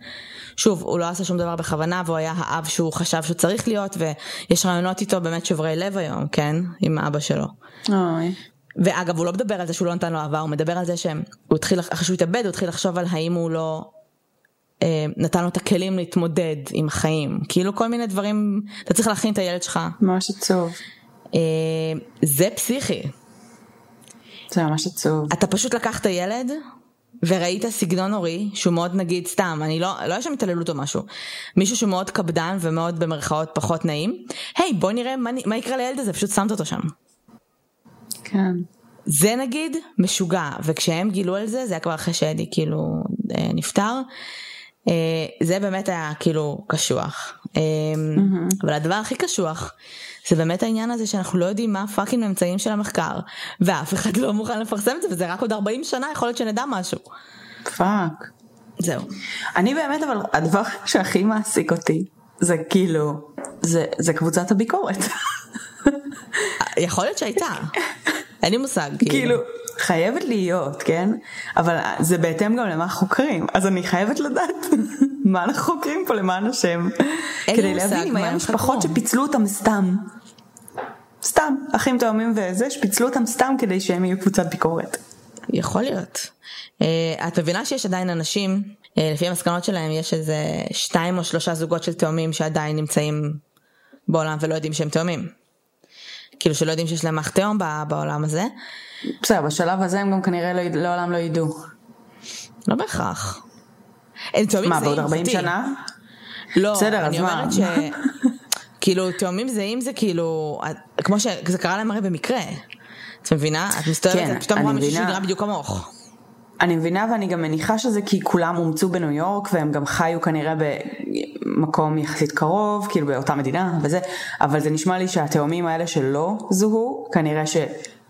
שוב, הוא לא עשה שום דבר בכוונה והוא היה האב שהוא חשב שהוא צריך להיות ויש רעיונות איתו באמת שוברי לב היום, כן? עם אבא שלו. אוי. ואגב, הוא לא מדבר על זה שהוא לא נתן לו אהבה, הוא מדבר על זה שהוא התחיל, אחרי שהוא התאבד, הוא התחיל לחשוב על האם הוא לא אה, נתן לו את הכלים להתמודד עם החיים. כאילו כל מיני דברים, אתה צריך להכין את הילד שלך. ממש עצוב. אה, זה פסיכי. זה ממש עצוב. אתה פשוט לקחת ילד וראית סגנון הורי שהוא מאוד נגיד סתם, אני לא, לא יש שם התעללות או משהו, מישהו שהוא מאוד קפדן ומאוד במרכאות פחות נעים, היי בוא נראה מה, מה יקרה לילד הזה, פשוט שמת אותו שם. כן. זה נגיד משוגע, וכשהם גילו על זה, זה היה כבר אחרי שאדי כאילו אה, נפטר, אה, זה באמת היה כאילו קשוח. mm-hmm. אבל הדבר הכי קשוח זה באמת העניין הזה שאנחנו לא יודעים מה ה fucking ממצאים של המחקר, ואף אחד לא מוכן לפרסם את זה, וזה רק עוד 40 שנה יכול להיות שנדע משהו. Fuck. זהו. אני באמת, אבל הדבר שהכי מעסיק אותי, זה כאילו, זה, זה קבוצת הביקורת. יכול להיות שהייתה. אין לי מושג. כאילו. כאילו, חייבת להיות, כן? אבל זה בהתאם גם למה חוקרים, אז אני חייבת לדעת מה אנחנו חוקרים פה למען השם. כדי להבין אם היה משפחות שפיצלו אותם סתם. סתם, אחים תאומים וזה, שפיצלו אותם סתם כדי שהם יהיו קבוצת ביקורת. יכול להיות. Uh, את מבינה שיש עדיין אנשים, uh, לפי המסקנות שלהם יש איזה שתיים או שלושה זוגות של תאומים שעדיין נמצאים בעולם ולא יודעים שהם תאומים. כאילו שלא יודעים שיש להם אח תאום בעולם הזה. בסדר, בשלב הזה הם גם כנראה לא, לעולם לא ידעו. לא בהכרח. הם תאומים זהים, מה, בעוד 40 שנה? לא, בסדר, אני אומרת ש... כאילו, תאומים זהים זה כאילו, כמו שזה קרה להם הרי במקרה. את מבינה? את מסתובבת, כן, את פתאום רואה מישהו שנראה בדיוק כמוך. אני מבינה ואני גם מניחה שזה כי כולם אומצו בניו יורק והם גם חיו כנראה במקום יחסית קרוב, כאילו באותה מדינה וזה, אבל זה נשמע לי שהתאומים האלה שלא זוהו, כנראה ש...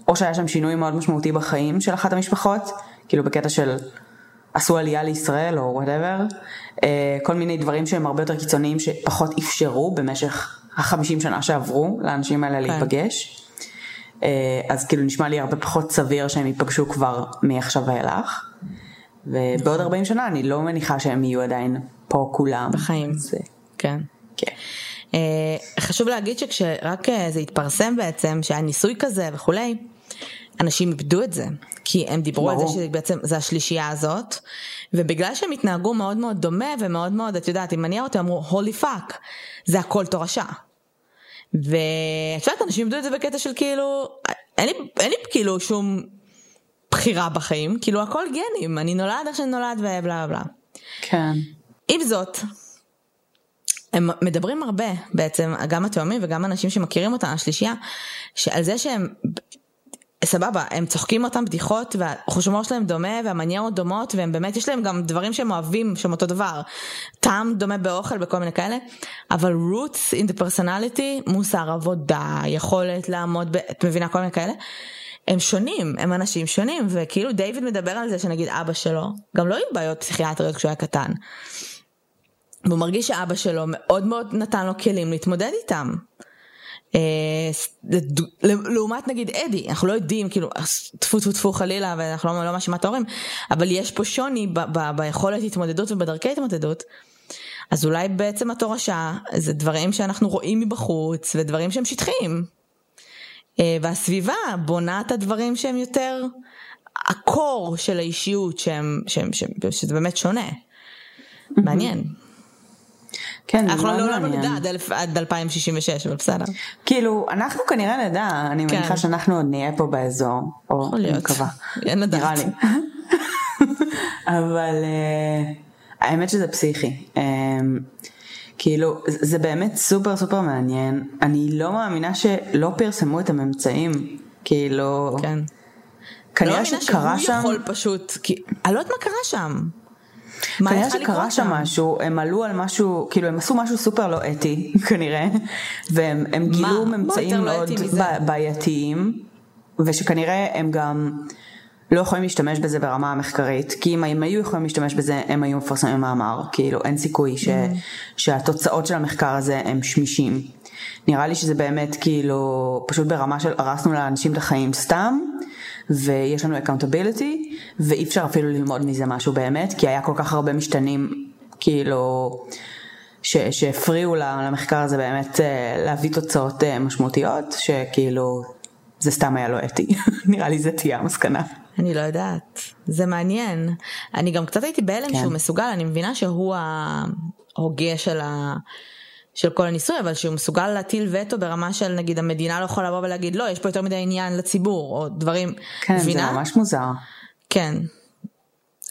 או שהיה שם שינוי מאוד משמעותי בחיים של אחת המשפחות, כאילו בקטע של עשו עלייה לישראל או וואטאבר, אה, כל מיני דברים שהם הרבה יותר קיצוניים שפחות אפשרו במשך החמישים שנה שעברו לאנשים האלה כן. להיפגש. אה, אז כאילו נשמע לי הרבה פחות סביר שהם ייפגשו כבר מעכשיו ואילך. ובעוד 40 שנה אני לא מניחה שהם יהיו עדיין פה כולם. בחיים. זה... כן. כן. אה, חשוב להגיד שכשרק אה, זה התפרסם בעצם, שהיה ניסוי כזה וכולי, אנשים איבדו את זה, כי הם דיברו ברור. על זה שבעצם זה השלישייה הזאת, ובגלל שהם התנהגו מאוד מאוד דומה ומאוד מאוד, את יודעת, אם מניע אותם אמרו, holy fuck, זה הכל תורשה. ואת יודעת, אנשים איבדו את זה בקטע של כאילו, אין לי, אין לי כאילו שום בחירה בחיים, כאילו הכל גנים, אני נולד איך שאני נולד ובלה בלה. כן. עם זאת, הם מדברים הרבה בעצם, גם התאומים וגם אנשים שמכירים אותם, השלישייה, שעל זה שהם, סבבה, הם צוחקים אותם בדיחות והחושמור שלהם דומה והמניירות דומות והם באמת, יש להם גם דברים שהם אוהבים שהם אותו דבר. טעם דומה באוכל וכל מיני כאלה, אבל roots in the personality, מוסר עבודה, יכולת לעמוד, ב, את מבינה כל מיני כאלה. הם שונים, הם אנשים שונים, וכאילו דיוויד מדבר על זה שנגיד אבא שלו, גם לא היו בעיות פסיכיאטריות כשהוא היה קטן. והוא מרגיש שאבא שלו מאוד מאוד נתן לו כלים להתמודד איתם. אה, לעומת נגיד אדי, אנחנו לא יודעים, כאילו, טפו טפו טפו חלילה, ואנחנו לא, לא מאשימה את ההורים, אבל יש פה שוני ביכולת התמודדות ובדרכי התמודדות. אז אולי בעצם התורשה זה דברים שאנחנו רואים מבחוץ ודברים שהם שטחיים. אה, והסביבה בונה את הדברים שהם יותר הקור של האישיות שהם, שהם, שהם, שזה באמת שונה. מעניין. כן, אנחנו לא לעולם נדע עד 2066, אבל בסדר. כאילו, אנחנו כנראה נדע, אני מניחה כן. שאנחנו עוד נהיה פה באזור, או אני מקווה. אין לדעת. נראה לי. אבל אה, האמת שזה פסיכי. אה, כאילו, זה באמת סופר סופר מעניין. אני לא מאמינה שלא פרסמו את הממצאים. כאילו... כן. כנראה לא שקרה שם... לא מאמינה שהוא יכול פשוט, כי אני לא יודעת מה קרה שם. כנראה שקרה שם משהו, הם עלו על משהו, כאילו הם עשו משהו סופר לא אתי כנראה, והם גילו ממצאים מאוד בעייתיים, ושכנראה הם גם לא יכולים להשתמש בזה ברמה המחקרית, כי אם הם היו יכולים להשתמש בזה הם היו מפרסמים מאמר, כאילו אין סיכוי ש, mm-hmm. שהתוצאות של המחקר הזה הם שמישים. נראה לי שזה באמת כאילו פשוט ברמה של הרסנו לאנשים את החיים סתם. ויש לנו accountability ואי אפשר אפילו ללמוד מזה משהו באמת כי היה כל כך הרבה משתנים כאילו שהפריעו למחקר הזה באמת אה, להביא תוצאות אה, משמעותיות שכאילו זה סתם היה לא אתי נראה לי זה תהיה המסקנה. אני לא יודעת זה מעניין אני גם קצת הייתי בהלם כן. שהוא מסוגל אני מבינה שהוא ההוגה של ה... של כל הניסוי, אבל שהוא מסוגל להטיל וטו ברמה של נגיד המדינה לא יכולה לבוא ולהגיד לא, יש פה יותר מדי עניין לציבור, או דברים, כן, מבינה? זה ממש מוזר. כן.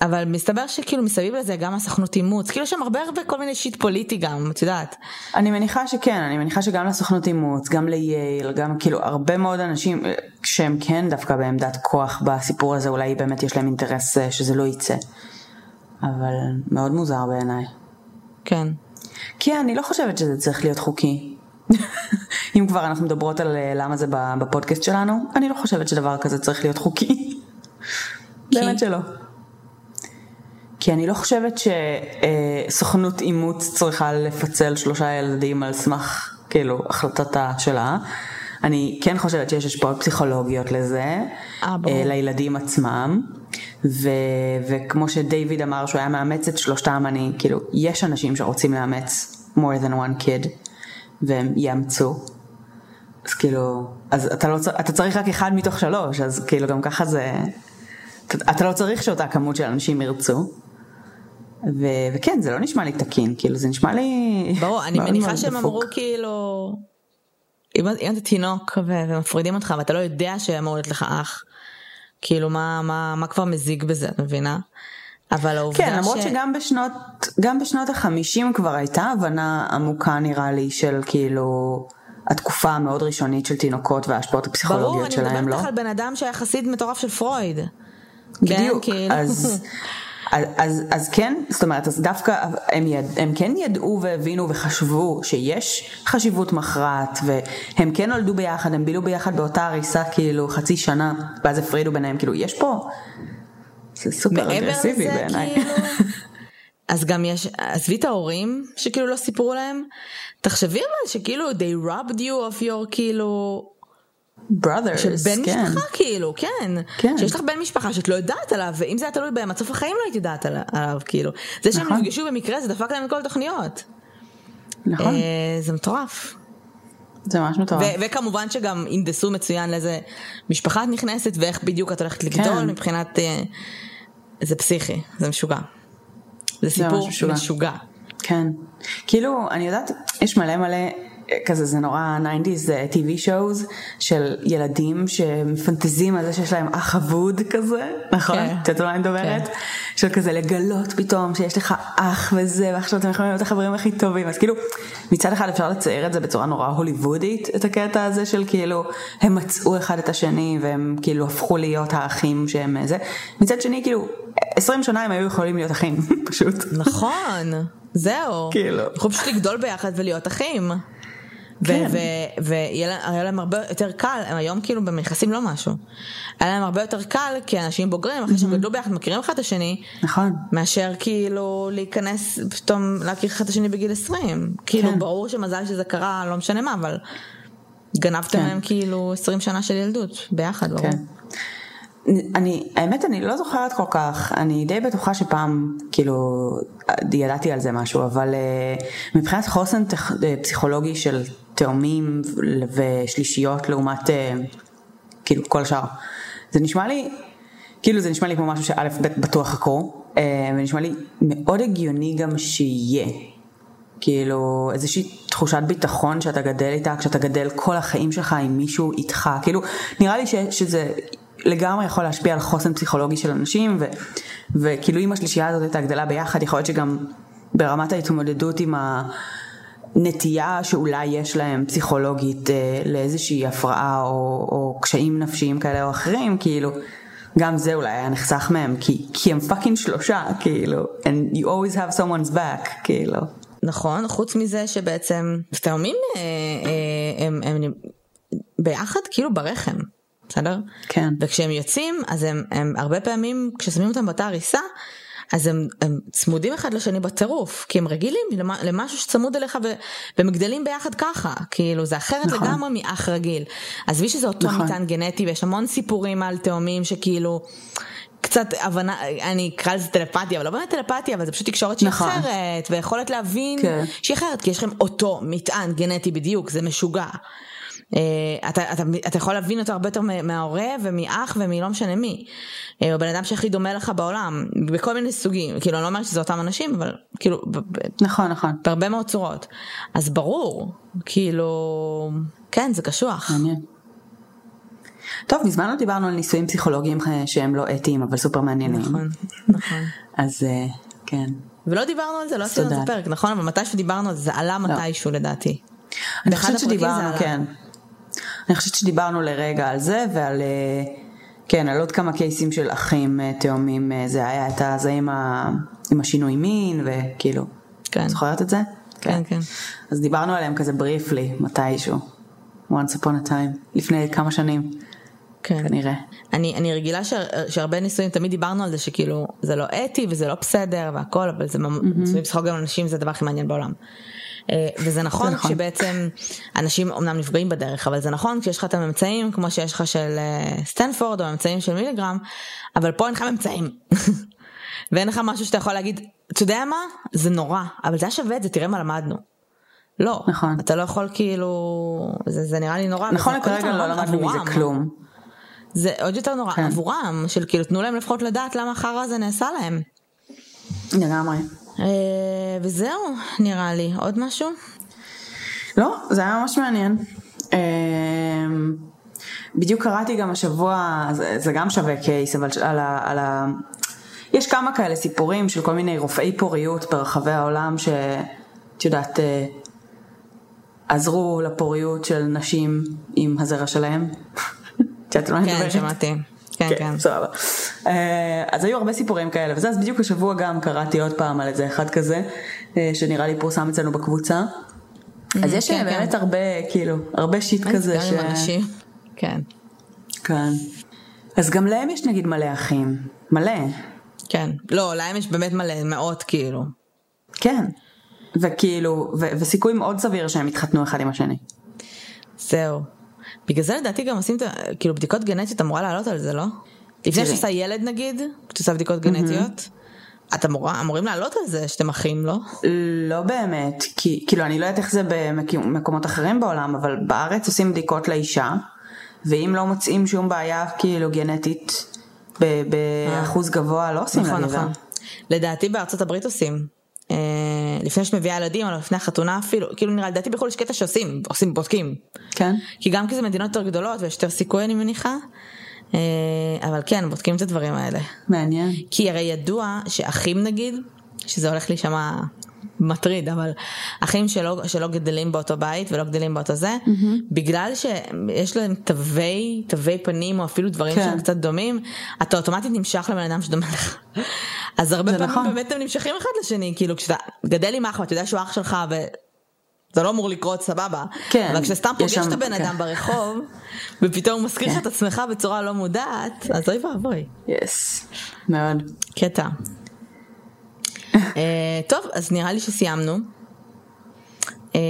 אבל מסתבר שכאילו מסביב לזה גם הסוכנות אימוץ, כאילו יש שם הרבה הרבה כל מיני שיט פוליטי גם, את יודעת. אני מניחה שכן, אני מניחה שגם לסוכנות אימוץ, גם לייל, גם כאילו הרבה מאוד אנשים שהם כן דווקא בעמדת כוח בסיפור הזה, אולי באמת יש להם אינטרס אה, שזה לא יצא. אבל מאוד מוזר בעיניי. כן. כי אני לא חושבת שזה צריך להיות חוקי. אם כבר אנחנו מדברות על אה, למה זה בפודקאסט שלנו, אני לא חושבת שדבר כזה צריך להיות חוקי. באמת שלא. כי אני לא חושבת שסוכנות אימוץ צריכה לפצל שלושה ילדים על סמך כאילו החלטתה שלה. אני כן חושבת שיש השפעות פסיכולוגיות לזה, 아, אה, אה, לילדים עצמם, ו, וכמו שדייוויד אמר שהוא היה מאמץ את שלושתם, אני, כאילו, יש אנשים שרוצים לאמץ more than one kid, והם יאמצו. אז כאילו, אז אתה, לא, אתה צריך רק אחד מתוך שלוש, אז כאילו גם ככה זה, אתה, אתה לא צריך שאותה כמות של אנשים ירצו. ו, וכן, זה לא נשמע לי תקין, כאילו זה נשמע לי... ברור, אני מניחה שהם אמרו כאילו... אם, אם אתה תינוק ומפרידים אותך ואתה לא יודע שאמור להיות לך אח, כאילו מה, מה, מה כבר מזיג בזה, את מבינה? אבל העובדה כן, למרות ש... שגם בשנות, גם בשנות החמישים כבר הייתה הבנה עמוקה נראה לי של כאילו התקופה המאוד ראשונית של תינוקות וההשפעות הפסיכולוגיות שלהם, לא? ברור, אני מדברת על בן אדם שהיה חסיד מטורף של פרויד. בדיוק, כן, כאילו. אז... אז, אז, אז כן, זאת אומרת, אז דווקא הם, יד, הם כן ידעו והבינו וחשבו שיש חשיבות מכרעת, והם כן נולדו ביחד, הם בילו ביחד באותה הריסה כאילו חצי שנה, ואז הפרידו ביניהם, כאילו יש פה, זה סופר אגרסיבי בעיניי. כאילו, אז גם יש, עזבי את ההורים שכאילו לא סיפרו להם, תחשבי אבל שכאילו they robbed you of your כאילו brothers, של בן כן. משפחה כאילו, כן. כן. שיש לך בן משפחה שאת לא יודעת עליו, ואם זה היה תלוי בהם, עד סוף החיים לא היית יודעת עליו, כאילו. זה שהם נכון. נפגשו במקרה זה דפק להם את כל התוכניות. נכון. אה, זה מטורף. זה ממש מטורף. וכמובן שגם הנדסו מצוין לאיזה משפחה את נכנסת ואיך בדיוק את הולכת לגדול כן. מבחינת... אה, זה פסיכי, זה משוגע. זה סיפור משוגע. משוגע. כן. כאילו, אני יודעת, יש מלא מלא כזה זה נורא 90's TV shows של ילדים שמפנטזים על זה שיש להם אח אבוד כזה, נכון? כן. את יודעת מה אני מדברת? כן. של כזה לגלות פתאום שיש לך אח וזה, ועכשיו אתם יכולים להיות החברים הכי טובים, אז כאילו מצד אחד אפשר לצייר את זה בצורה נורא הוליוודית, את הקטע הזה של כאילו הם מצאו אחד את השני והם כאילו הפכו להיות האחים שהם זה, מצד שני כאילו 20 שנה הם היו יכולים להיות אחים, פשוט. נכון. זהו. כאילו. יכולים פשוט לגדול ביחד ולהיות אחים. כן. והיה להם הרבה יותר קל, הם היום כאילו במכסים לא משהו. היה להם הרבה יותר קל כאנשים בוגרים, אחרי שהם גדלו ביחד, מכירים אחד את השני. נכון. מאשר כאילו להיכנס, פתאום להכיר אחד את השני בגיל 20. כאילו כן. ברור שמזל שזה קרה, לא משנה מה, אבל גנבתם כן. להם כאילו 20 שנה של ילדות ביחד, ברור. אני, האמת אני לא זוכרת כל כך, אני די בטוחה שפעם כאילו ידעתי על זה משהו, אבל uh, מבחינת חוסן טכ, uh, פסיכולוגי של תאומים ושלישיות לעומת uh, כאילו כל השאר, זה נשמע לי, כאילו זה נשמע לי כמו משהו שא' ב' בטוח חקרו, ונשמע לי מאוד הגיוני גם שיהיה. כאילו איזושהי תחושת ביטחון שאתה גדל איתה, כשאתה גדל כל החיים שלך עם מישהו איתך, כאילו נראה לי ש, שזה לגמרי יכול להשפיע על חוסן פסיכולוגי של אנשים, ו, וכאילו אם השלישייה הזאת הייתה גדלה ביחד, יכול להיות שגם ברמת ההתמודדות עם הנטייה שאולי יש להם פסיכולוגית אה, לאיזושהי הפרעה או, או קשיים נפשיים כאלה או אחרים, כאילו, גם זה אולי היה נחסך מהם, כי, כי הם פאקינג שלושה, כאילו, and you always have someone's back, כאילו. נכון, חוץ מזה שבעצם תאומים אה, אה, הם, הם, הם ביחד כאילו ברחם. בסדר? כן. וכשהם יוצאים, אז הם, הם הרבה פעמים, כששמים אותם בתא הריסה, אז הם, הם צמודים אחד לשני בטירוף, כי הם רגילים למשהו שצמוד אליך ו, והם גדלים ביחד ככה, כאילו זה אחרת נכון. לגמרי מאח רגיל. עזבי שזה אותו נכון. מטען גנטי ויש המון סיפורים על תאומים שכאילו... קצת הבנה, אני אקרא לזה טלפתיה, אבל לא באמת טלפתיה, אבל זה פשוט תקשורת שהיא נכון. אחרת, ויכולת להבין כן. שהיא אחרת, כי יש לכם אותו מטען גנטי בדיוק, זה משוגע. אה, אתה, אתה, אתה יכול להבין אותו הרבה יותר מההורה ומאח ומלא משנה מי. הוא אה, בן אדם שהכי דומה לך בעולם, בכל מיני סוגים, כאילו אני לא אומרת שזה אותם אנשים, אבל כאילו, נכון נכון, בהרבה מאוד צורות. אז ברור, כאילו, כן זה קשוח. מעניין. טוב, מזמן לא דיברנו על ניסויים פסיכולוגיים אה, שהם לא אתיים אבל סופר מעניינים. נכון, נכון. אז כן. ולא דיברנו על זה, לא עשינו את זה פרק, נכון? אבל מתי שדיברנו על זה, זה עלה לא. מתישהו לדעתי. אני חושבת שדיברנו, כן. אני חושבת שדיברנו לרגע על זה ועל, אה, כן, על עוד כמה קייסים של אחים אה, תאומים, אה, זה היה את הזה עם, ה, עם השינוי מין וכאילו, כן. זוכרת את זה? כן, כן. אז דיברנו עליהם כזה בריפלי, מתישהו, once upon a time, לפני כמה שנים. כן. כנראה. אני, אני רגילה ש, שהרבה ניסויים, תמיד דיברנו על זה שכאילו זה לא אתי וזה לא בסדר והכל, אבל זה mm-hmm. ניסויים פסיכולוגיים אנשים זה הדבר הכי מעניין בעולם. אה, וזה נכון, נכון שבעצם אנשים אמנם נפגעים בדרך, אבל זה נכון כשיש לך את הממצאים כמו שיש לך של אה, סטנפורד או הממצאים של מיליגרם, אבל פה אין לך ממצאים. ואין לך משהו שאתה יכול להגיד, אתה יודע מה? זה נורא, אבל זה היה שווה את זה, תראה מה למדנו. לא, נכון. אתה לא יכול כאילו, זה, זה נראה לי נורא. נכון, כרגע לא למדנו מזה כלום. זה עוד יותר נורא כן. עבורם, של כאילו תנו להם לפחות לדעת למה החרא הזה נעשה להם. לגמרי. אה, וזהו, נראה לי. עוד משהו? לא, זה היה ממש מעניין. אה, בדיוק קראתי גם השבוע, זה, זה גם שווה קייס, אבל על ה, על ה... יש כמה כאלה סיפורים של כל מיני רופאי פוריות ברחבי העולם שאת יודעת, אה, עזרו לפוריות של נשים עם הזרע שלהם. כן, שמעתי. כן, כן. כן. סבבה. אה, אז היו הרבה סיפורים כאלה, וזה אז בדיוק השבוע גם קראתי עוד פעם על איזה אחד כזה, אה, שנראה לי פורסם אצלנו בקבוצה. אז mm, יש כן, באמת כן. הרבה, כאילו, הרבה שיט כזה. ש... כן. כן. אז גם להם יש נגיד מלא אחים, מלא. כן, לא, להם יש באמת מלא, מאות כאילו. כן, וכאילו, וסיכוי מאוד סביר שהם יתחתנו אחד עם השני. זהו. בגלל זה לדעתי גם עושים את כאילו בדיקות גנטיות אמורה לעלות על זה לא? לפני שעושה ילד נגיד, כשאת עושה בדיקות גנטיות, אתם אמור, אמורים לעלות על זה שאתם אחים, לא? לא באמת, כי כאילו אני לא יודעת איך זה במקומות אחרים בעולם, אבל בארץ עושים בדיקות לאישה, ואם לא מוצאים שום בעיה כאילו גנטית באחוז גבוה, לא עושים נכון, נכון. לדעתי בארצות הברית עושים. אה, לפני שאת מביאה ילדים, או לפני החתונה אפילו, כאילו נראה, לדעתי בחו"ל יש קטע שעושים, עושים, בודקים. כן. כי גם כי זה מדינות יותר גדולות ויש יותר סיכוי אני מניחה, אה, אבל כן, בודקים את הדברים האלה. מעניין. כי הרי ידוע שאחים נגיד, שזה הולך להישמע מטריד, אבל אחים שלא, שלא גדלים באותו בית ולא גדלים באותו זה, mm-hmm. בגלל שיש להם תווי, תווי פנים או אפילו דברים כן. שהם קצת דומים, אתה אוטומטית נמשך לבן אדם שדומה לך. אז הרבה פעמים נכון. באמת הם נמשכים אחד לשני, כאילו כשאתה גדל עם אח ואתה יודע שהוא אח שלך ו... זה לא אמור לקרות סבבה, כן, אבל כשאתה סתם פוגש את הבן כן. אדם ברחוב, ופתאום הוא מזכיר לך כן. את עצמך בצורה לא מודעת, אז אוי ואבוי. יס, מאוד. קטע. אה, טוב, אז נראה לי שסיימנו. אה,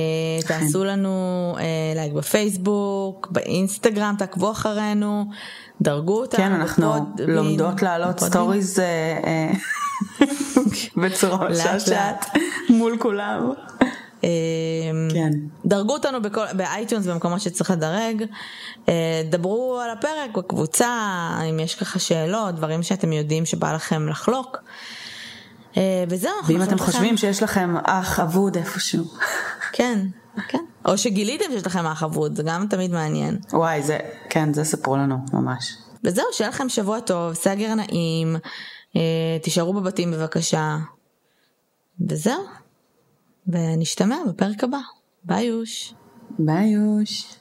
תעשו לנו לייק אה, בפייסבוק, באינסטגרם, תעקבו אחרינו, דרגו אותנו. כן, אנחנו לומדות להעלות stories בצורה משעשעת מול כולם. כן. דרגו אותנו ב iTunes במקומות שצריך לדרג, דברו על הפרק בקבוצה, אם יש ככה שאלות, דברים שאתם יודעים שבא לכם לחלוק. אה, וזהו. ואם אתם חושבים שיש לכם אח אבוד איפשהו. כן, כן. או שגיליתם שיש לכם אח אבוד, זה גם תמיד מעניין. וואי, זה, כן, זה ספרו לנו, ממש. וזהו, שיהיה לכם שבוע טוב, סגר נעים, אה, תישארו בבתים בבקשה. וזהו. ונשתמע בפרק הבא. ביי יוש. ביי יוש.